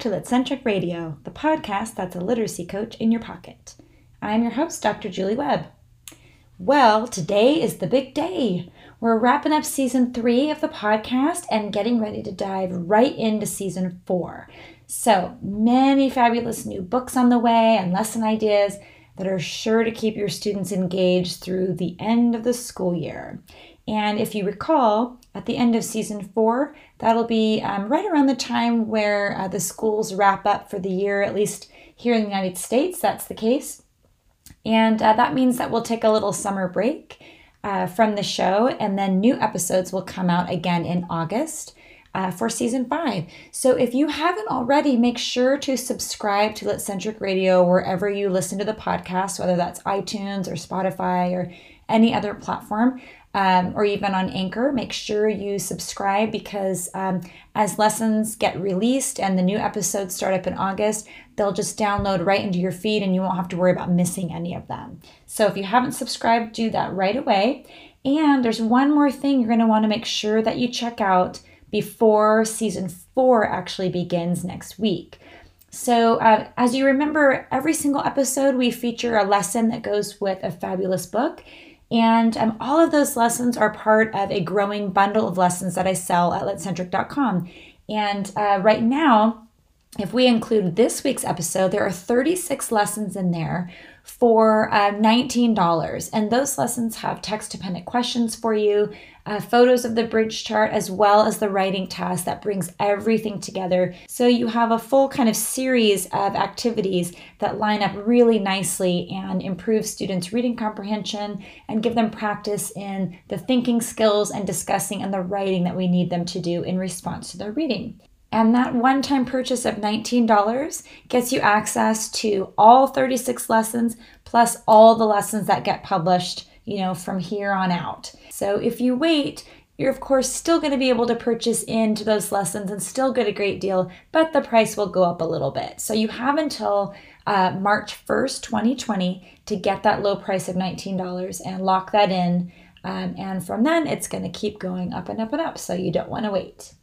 To Litcentric Radio, the podcast that's a literacy coach in your pocket. I'm your host, Dr. Julie Webb. Well, today is the big day. We're wrapping up season three of the podcast and getting ready to dive right into season four. So, many fabulous new books on the way and lesson ideas that are sure to keep your students engaged through the end of the school year. And if you recall, at the end of season four, that'll be um, right around the time where uh, the schools wrap up for the year, at least here in the United States, that's the case. And uh, that means that we'll take a little summer break uh, from the show, and then new episodes will come out again in August. Uh, for season five. So if you haven't already, make sure to subscribe to Litcentric Radio wherever you listen to the podcast, whether that's iTunes or Spotify or any other platform um, or even on Anchor, make sure you subscribe because um, as lessons get released and the new episodes start up in August, they'll just download right into your feed and you won't have to worry about missing any of them. So if you haven't subscribed, do that right away. And there's one more thing you're going to want to make sure that you check out before season four actually begins next week. So, uh, as you remember, every single episode we feature a lesson that goes with a fabulous book. And um, all of those lessons are part of a growing bundle of lessons that I sell at litcentric.com. And uh, right now, if we include this week's episode, there are 36 lessons in there for uh, $19. And those lessons have text dependent questions for you, uh, photos of the bridge chart, as well as the writing task that brings everything together. So you have a full kind of series of activities that line up really nicely and improve students' reading comprehension and give them practice in the thinking skills and discussing and the writing that we need them to do in response to their reading. And that one time purchase of $19 gets you access to all 36 lessons plus all the lessons that get published, you know, from here on out. So if you wait, you're of course still going to be able to purchase into those lessons and still get a great deal, but the price will go up a little bit. So you have until uh, March 1st, 2020 to get that low price of $19 and lock that in. Um, and from then, it's going to keep going up and up and up. So you don't want to wait.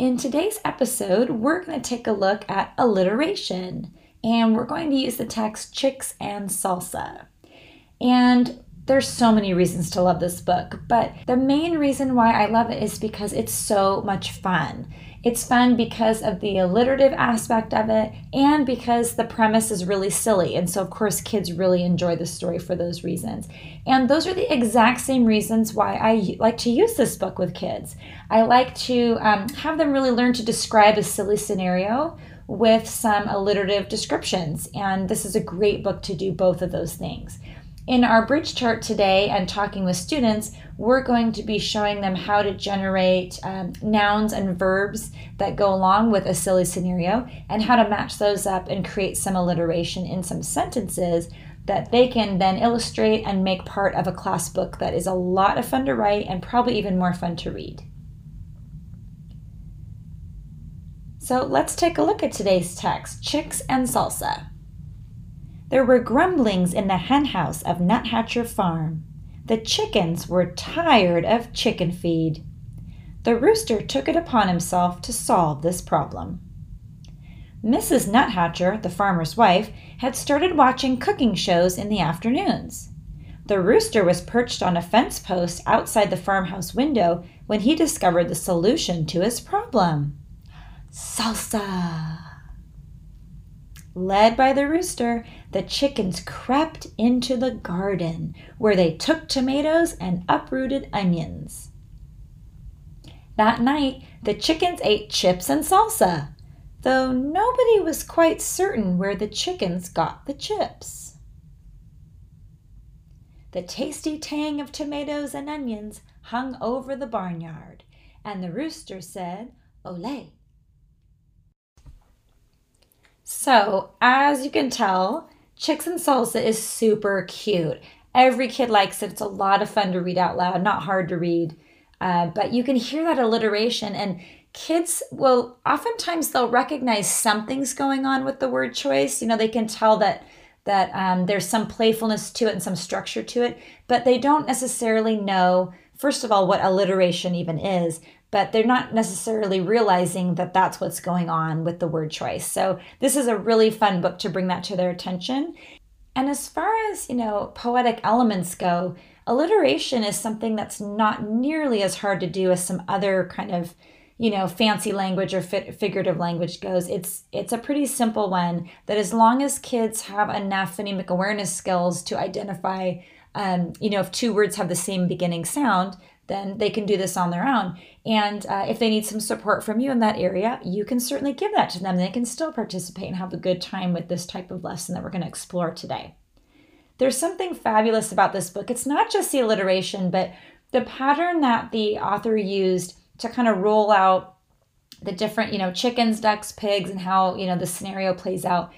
In today's episode, we're going to take a look at alliteration and we're going to use the text Chicks and Salsa. And there's so many reasons to love this book, but the main reason why I love it is because it's so much fun. It's fun because of the alliterative aspect of it and because the premise is really silly. And so, of course, kids really enjoy the story for those reasons. And those are the exact same reasons why I like to use this book with kids. I like to um, have them really learn to describe a silly scenario with some alliterative descriptions. And this is a great book to do both of those things. In our bridge chart today and talking with students, we're going to be showing them how to generate um, nouns and verbs that go along with a silly scenario and how to match those up and create some alliteration in some sentences that they can then illustrate and make part of a class book that is a lot of fun to write and probably even more fun to read. So let's take a look at today's text Chicks and Salsa. There were grumblings in the henhouse of Nuthatcher Farm. The chickens were tired of chicken feed. The rooster took it upon himself to solve this problem. Mrs. Nuthatcher, the farmer's wife, had started watching cooking shows in the afternoons. The rooster was perched on a fence post outside the farmhouse window when he discovered the solution to his problem. Salsa! Led by the rooster, the chickens crept into the garden, where they took tomatoes and uprooted onions. That night, the chickens ate chips and salsa, though nobody was quite certain where the chickens got the chips. The tasty tang of tomatoes and onions hung over the barnyard, and the rooster said, Olé. So, as you can tell, Chicks and Salsa is super cute. Every kid likes it. It's a lot of fun to read out loud, not hard to read. Uh, but you can hear that alliteration, and kids will oftentimes they'll recognize something's going on with the word choice. You know, they can tell that that um, there's some playfulness to it and some structure to it, but they don't necessarily know first of all, what alliteration even is, but they're not necessarily realizing that that's what's going on with the word choice. So this is a really fun book to bring that to their attention. And as far as, you know, poetic elements go, alliteration is something that's not nearly as hard to do as some other kind of you know fancy language or figurative language goes it's it's a pretty simple one that as long as kids have enough phonemic awareness skills to identify um, you know if two words have the same beginning sound then they can do this on their own. And uh, if they need some support from you in that area you can certainly give that to them. They can still participate and have a good time with this type of lesson that we're going to explore today. There's something fabulous about this book. It's not just the alliteration but the pattern that the author used to kind of roll out the different, you know, chickens, ducks, pigs, and how, you know, the scenario plays out.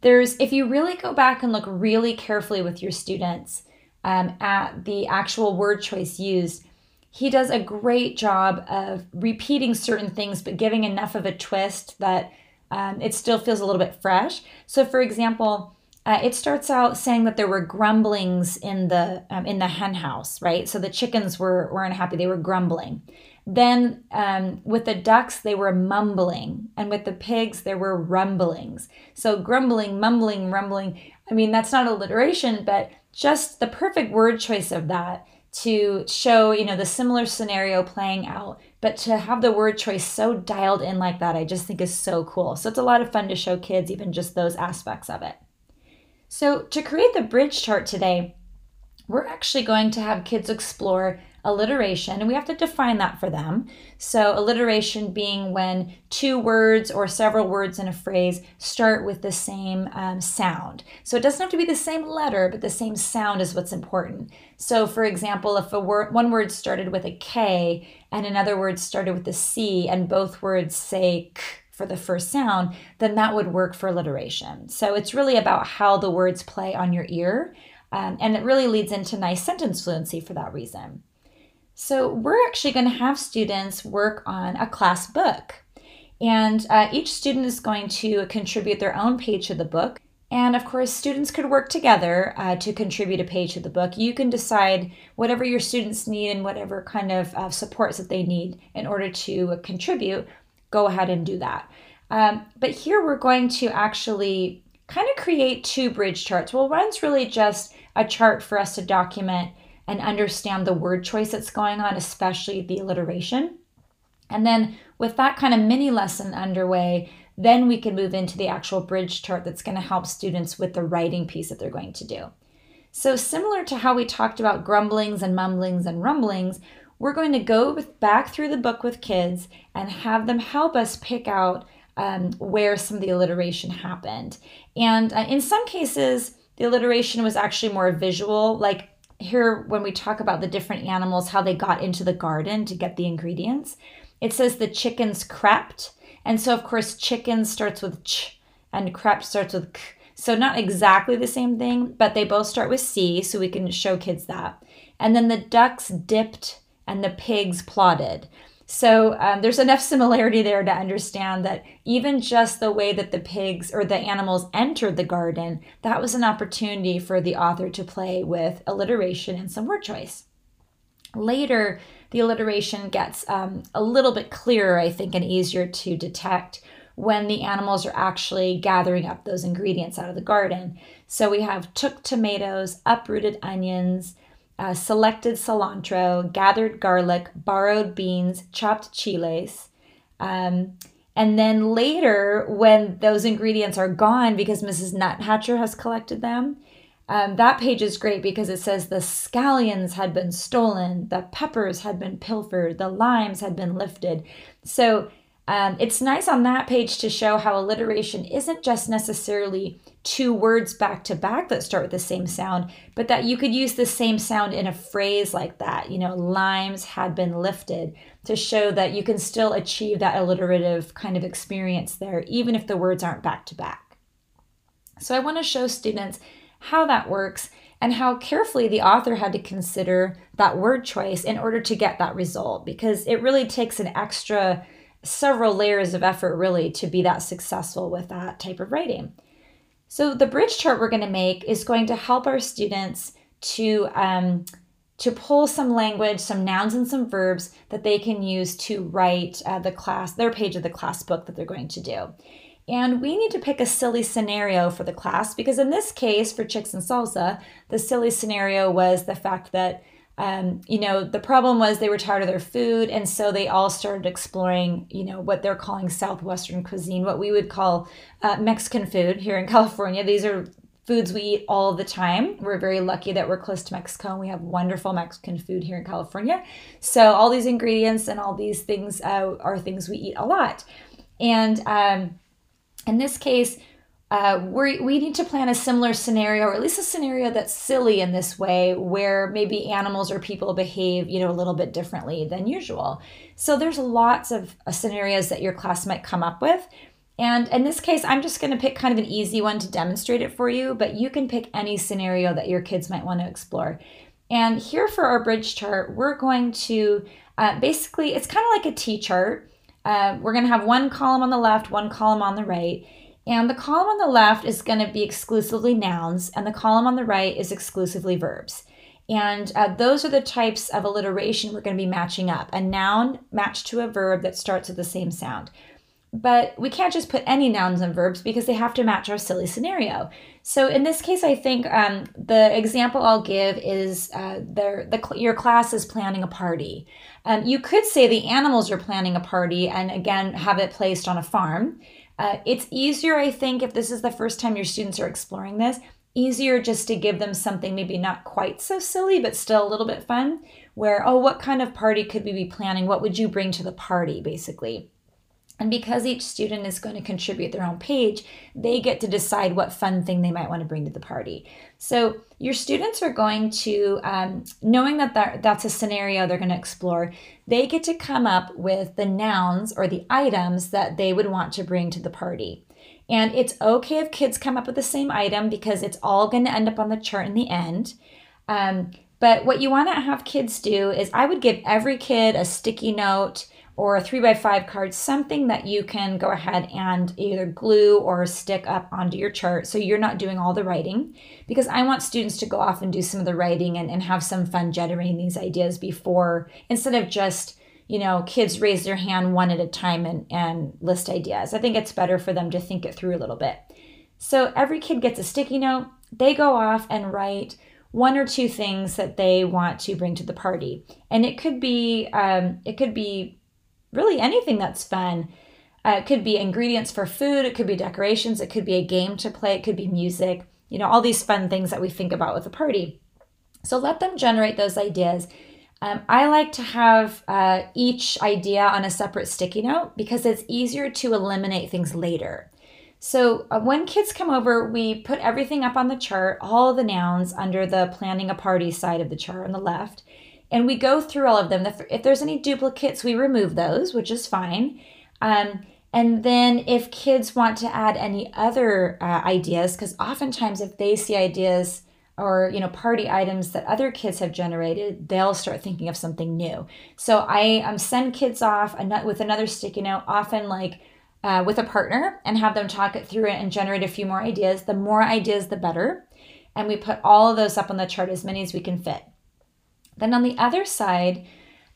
There's, if you really go back and look really carefully with your students um, at the actual word choice used, he does a great job of repeating certain things, but giving enough of a twist that um, it still feels a little bit fresh. So, for example, uh, it starts out saying that there were grumblings in the um, in the hen house, right? So the chickens were were unhappy; they were grumbling. Then um, with the ducks, they were mumbling, and with the pigs, there were rumblings. So grumbling, mumbling, rumbling. I mean, that's not alliteration, but just the perfect word choice of that to show, you know, the similar scenario playing out, but to have the word choice so dialed in like that, I just think is so cool. So it's a lot of fun to show kids even just those aspects of it. So to create the bridge chart today, we're actually going to have kids explore alliteration, and we have to define that for them. So, alliteration being when two words or several words in a phrase start with the same um, sound. So, it doesn't have to be the same letter, but the same sound is what's important. So, for example, if a word, one word started with a K and another word started with a C, and both words say K for the first sound, then that would work for alliteration. So, it's really about how the words play on your ear. Um, and it really leads into nice sentence fluency for that reason. So, we're actually going to have students work on a class book. And uh, each student is going to contribute their own page to the book. And of course, students could work together uh, to contribute a page to the book. You can decide whatever your students need and whatever kind of uh, supports that they need in order to contribute, go ahead and do that. Um, but here we're going to actually kind of create two bridge charts. Well, one's really just a chart for us to document and understand the word choice that's going on, especially the alliteration. And then with that kind of mini lesson underway, then we can move into the actual bridge chart that's going to help students with the writing piece that they're going to do. So, similar to how we talked about grumblings and mumblings and rumblings, we're going to go with, back through the book with kids and have them help us pick out um, where some of the alliteration happened. And uh, in some cases, the alliteration was actually more visual, like here when we talk about the different animals, how they got into the garden to get the ingredients, it says the chickens crept. And so, of course, chicken starts with ch and crept starts with k. So, not exactly the same thing, but they both start with C, so we can show kids that. And then the ducks dipped and the pigs plodded. So um, there's enough similarity there to understand that even just the way that the pigs or the animals entered the garden, that was an opportunity for the author to play with alliteration and some word choice. Later, the alliteration gets um, a little bit clearer, I think, and easier to detect when the animals are actually gathering up those ingredients out of the garden. So we have took tomatoes, uprooted onions, uh, selected cilantro, gathered garlic, borrowed beans, chopped chiles. Um, and then later, when those ingredients are gone because Mrs. Nuthatcher has collected them, um, that page is great because it says the scallions had been stolen, the peppers had been pilfered, the limes had been lifted. So um, it's nice on that page to show how alliteration isn't just necessarily two words back to back that start with the same sound, but that you could use the same sound in a phrase like that. You know, limes had been lifted to show that you can still achieve that alliterative kind of experience there, even if the words aren't back to back. So I want to show students how that works and how carefully the author had to consider that word choice in order to get that result, because it really takes an extra several layers of effort really to be that successful with that type of writing. So the bridge chart we're going to make is going to help our students to um, to pull some language, some nouns and some verbs that they can use to write uh, the class, their page of the class book that they're going to do. And we need to pick a silly scenario for the class because in this case, for Chicks and Salsa, the silly scenario was the fact that um, you know, the problem was they were tired of their food, and so they all started exploring, you know, what they're calling Southwestern cuisine, what we would call uh, Mexican food here in California. These are foods we eat all the time. We're very lucky that we're close to Mexico and we have wonderful Mexican food here in California. So, all these ingredients and all these things uh, are things we eat a lot. And um, in this case, uh, we we need to plan a similar scenario, or at least a scenario that's silly in this way, where maybe animals or people behave, you know, a little bit differently than usual. So there's lots of uh, scenarios that your class might come up with. And in this case, I'm just going to pick kind of an easy one to demonstrate it for you, but you can pick any scenario that your kids might want to explore. And here for our bridge chart, we're going to uh, basically, it's kind of like a T chart. Uh, we're going to have one column on the left, one column on the right. And the column on the left is going to be exclusively nouns, and the column on the right is exclusively verbs. And uh, those are the types of alliteration we're going to be matching up a noun matched to a verb that starts with the same sound. But we can't just put any nouns and verbs because they have to match our silly scenario. So in this case, I think um, the example I'll give is uh, the, your class is planning a party. Um, you could say the animals are planning a party and again have it placed on a farm. Uh, it's easier, I think, if this is the first time your students are exploring this, easier just to give them something maybe not quite so silly, but still a little bit fun, where, oh, what kind of party could we be planning? What would you bring to the party, basically? And because each student is going to contribute their own page, they get to decide what fun thing they might want to bring to the party. So your students are going to, um, knowing that, that that's a scenario they're going to explore, they get to come up with the nouns or the items that they would want to bring to the party. And it's okay if kids come up with the same item because it's all going to end up on the chart in the end. Um, but what you want to have kids do is I would give every kid a sticky note or a three by five card, something that you can go ahead and either glue or stick up onto your chart so you're not doing all the writing. Because I want students to go off and do some of the writing and, and have some fun generating these ideas before, instead of just, you know, kids raise their hand one at a time and, and list ideas. I think it's better for them to think it through a little bit. So every kid gets a sticky note, they go off and write one or two things that they want to bring to the party and it could be um, it could be really anything that's fun. Uh, it could be ingredients for food, it could be decorations, it could be a game to play, it could be music, you know, all these fun things that we think about with a party. So let them generate those ideas. Um, I like to have uh, each idea on a separate sticky note because it's easier to eliminate things later. So uh, when kids come over, we put everything up on the chart, all the nouns under the planning a party side of the chart on the left and we go through all of them. If there's any duplicates, we remove those, which is fine. Um, and then if kids want to add any other uh, ideas, because oftentimes if they see ideas or you know party items that other kids have generated, they'll start thinking of something new. So I um, send kids off with another sticky note, often like uh, with a partner, and have them talk it through it and generate a few more ideas. The more ideas, the better. And we put all of those up on the chart, as many as we can fit. Then on the other side,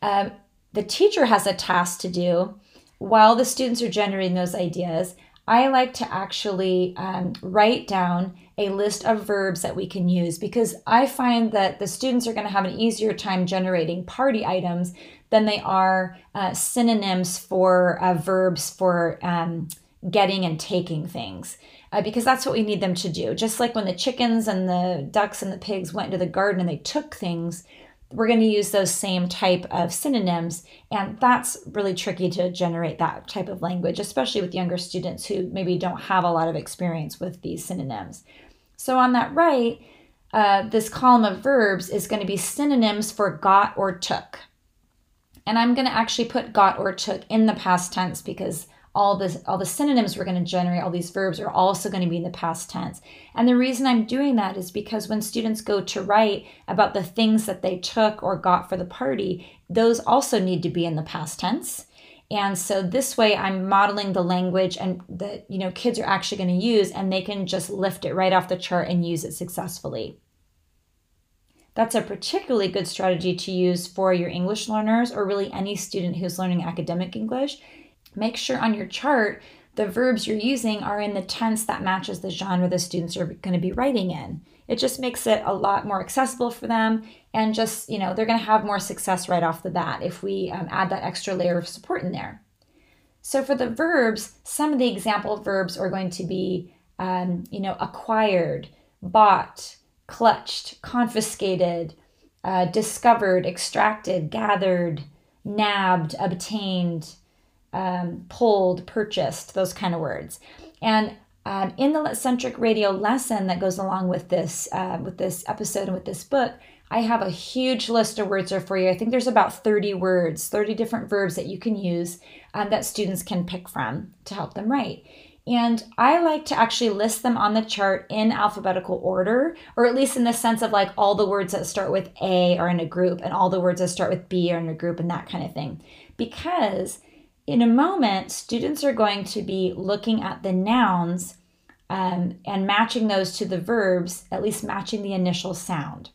um, the teacher has a task to do while the students are generating those ideas. I like to actually um, write down a list of verbs that we can use because I find that the students are going to have an easier time generating party items than they are uh, synonyms for uh, verbs for um, getting and taking things. Uh, because that's what we need them to do. Just like when the chickens and the ducks and the pigs went into the garden and they took things, we're going to use those same type of synonyms and that's really tricky to generate that type of language especially with younger students who maybe don't have a lot of experience with these synonyms. So on that right uh, this column of verbs is going to be synonyms for got or took. And i'm going to actually put got or took in the past tense because all this all the synonyms we're going to generate all these verbs are also going to be in the past tense and the reason i'm doing that is because when students go to write about the things that they took or got for the party those also need to be in the past tense and so this way i'm modeling the language and that you know kids are actually going to use and they can just lift it right off the chart and use it successfully That's a particularly good strategy to use for your English learners or really any student who's learning academic English. Make sure on your chart the verbs you're using are in the tense that matches the genre the students are going to be writing in. It just makes it a lot more accessible for them and just, you know, they're going to have more success right off the bat if we um, add that extra layer of support in there. So for the verbs, some of the example verbs are going to be, um, you know, acquired, bought, clutched, confiscated, uh, discovered, extracted, gathered, nabbed, obtained, um, pulled, purchased, those kind of words. And um, in the centric radio lesson that goes along with this uh, with this episode and with this book, I have a huge list of words there for you. I think there's about 30 words, 30 different verbs that you can use um, that students can pick from to help them write. And I like to actually list them on the chart in alphabetical order, or at least in the sense of like all the words that start with A are in a group and all the words that start with B are in a group and that kind of thing. Because in a moment, students are going to be looking at the nouns um, and matching those to the verbs, at least matching the initial sound.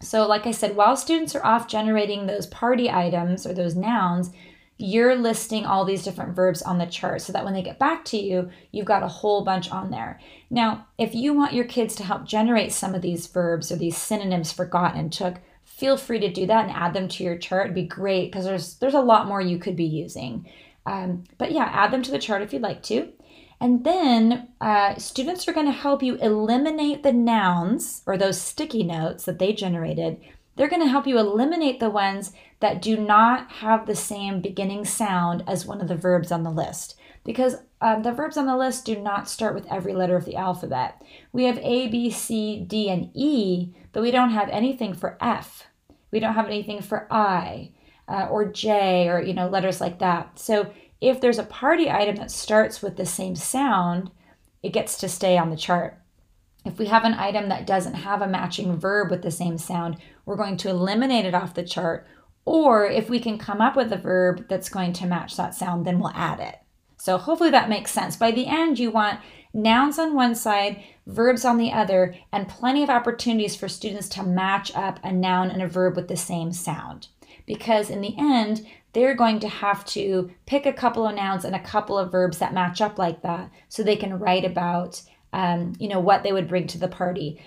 So, like I said, while students are off generating those party items or those nouns, you're listing all these different verbs on the chart so that when they get back to you, you've got a whole bunch on there. Now, if you want your kids to help generate some of these verbs or these synonyms forgotten took, feel free to do that and add them to your chart. It'd be great because there's there's a lot more you could be using. Um, but yeah, add them to the chart if you'd like to. And then uh, students are going to help you eliminate the nouns or those sticky notes that they generated. They're going to help you eliminate the ones that do not have the same beginning sound as one of the verbs on the list. Because um, the verbs on the list do not start with every letter of the alphabet. We have A, B, C, D, and E, but we don't have anything for F. We don't have anything for I uh, or J or, you know, letters like that. So if there's a party item that starts with the same sound, it gets to stay on the chart. If we have an item that doesn't have a matching verb with the same sound, we're going to eliminate it off the chart. Or if we can come up with a verb that's going to match that sound, then we'll add it. So hopefully that makes sense. By the end, you want nouns on one side, verbs on the other, and plenty of opportunities for students to match up a noun and a verb with the same sound. Because in the end, they're going to have to pick a couple of nouns and a couple of verbs that match up like that so they can write about um, you know what they would bring to the party.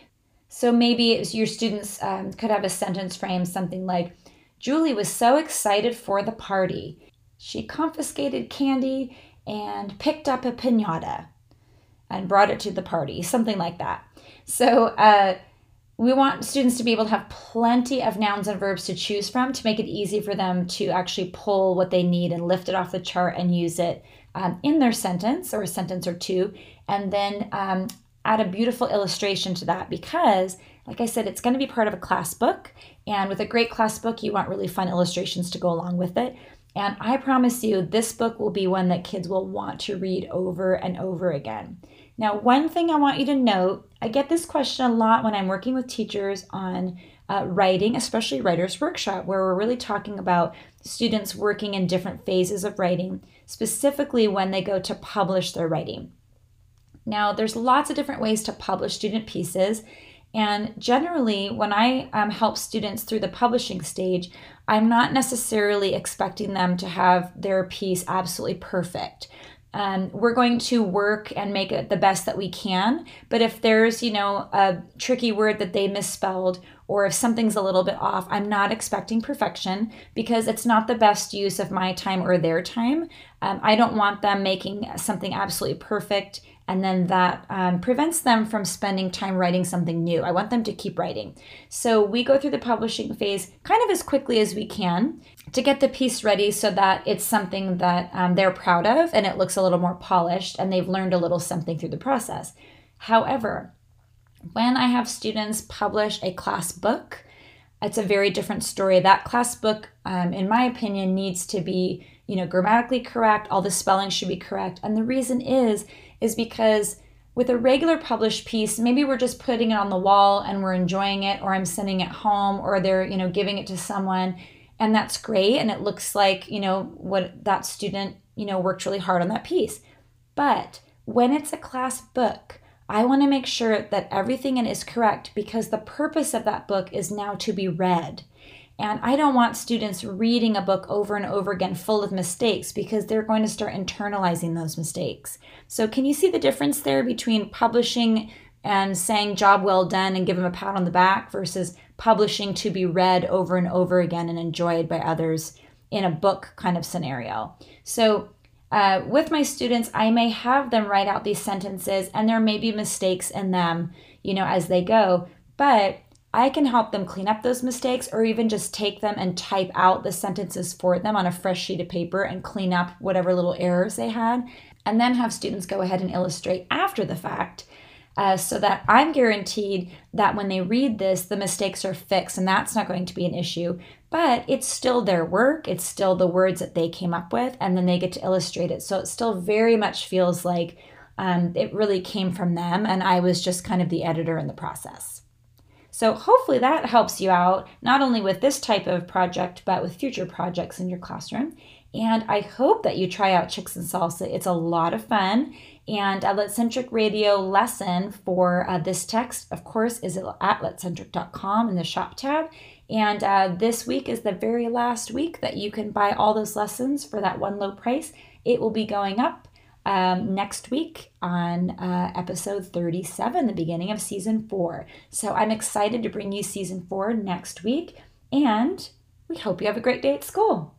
So maybe your students um, could have a sentence frame something like julie was so excited for the party. She confiscated candy and picked up a pinata and brought it to the party something like that so uh, we want students to be able to have plenty of nouns and verbs to choose from to make it easy for them to actually pull what they need and lift it off the chart and use it um, in their sentence or a sentence or two, and then um, add a beautiful illustration to that because, like I said, it's going to be part of a class book. And with a great class book, you want really fun illustrations to go along with it. And I promise you, this book will be one that kids will want to read over and over again. Now, one thing I want you to note I get this question a lot when I'm working with teachers on uh, writing, especially Writer's Workshop, where we're really talking about students working in different phases of writing, specifically when they go to publish their writing. Now, there's lots of different ways to publish student pieces. And generally, when I um, help students through the publishing stage, I'm not necessarily expecting them to have their piece absolutely perfect. Um, we're going to work and make it the best that we can. But if there's, you know, a tricky word that they misspelled, or if something's a little bit off, I'm not expecting perfection because it's not the best use of my time or their time. Um, I don't want them making something absolutely perfect and then that um, prevents them from spending time writing something new. I want them to keep writing. So we go through the publishing phase kind of as quickly as we can to get the piece ready so that it's something that um, they're proud of and it looks a little more polished and they've learned a little something through the process. However, when I have students publish a class book, it's a very different story. That class book, um, in my opinion, needs to be, you know, grammatically correct. All the spelling should be correct. And the reason is, is because with a regular published piece, maybe we're just putting it on the wall and we're enjoying it, or I'm sending it home, or they're, you know, giving it to someone, and that's great. And it looks like, you know, what that student, you know, worked really hard on that piece. But when it's a class book, I want to make sure that everything in is correct because the purpose of that book is now to be read. And I don't want students reading a book over and over again full of mistakes because they're going to start internalizing those mistakes. So, can you see the difference there between publishing and saying job well done and give them a pat on the back versus publishing to be read over and over again and enjoyed by others in a book kind of scenario? So, uh, with my students, I may have them write out these sentences and there may be mistakes in them, you know, as they go, but I can help them clean up those mistakes or even just take them and type out the sentences for them on a fresh sheet of paper and clean up whatever little errors they had, and then have students go ahead and illustrate after the fact. Uh, so that I'm guaranteed that when they read this, the mistakes are fixed and that's not going to be an issue. But it's still their work, it's still the words that they came up with, and then they get to illustrate it. So it still very much feels like um, it really came from them, and I was just kind of the editor in the process. So hopefully that helps you out, not only with this type of project, but with future projects in your classroom. And I hope that you try out Chicks and Salsa. It's a lot of fun. And a Litcentric Radio lesson for uh, this text, of course, is at litcentric.com in the shop tab. And uh, this week is the very last week that you can buy all those lessons for that one low price. It will be going up um, next week on uh, episode 37, the beginning of season four. So I'm excited to bring you season four next week, and we hope you have a great day at school.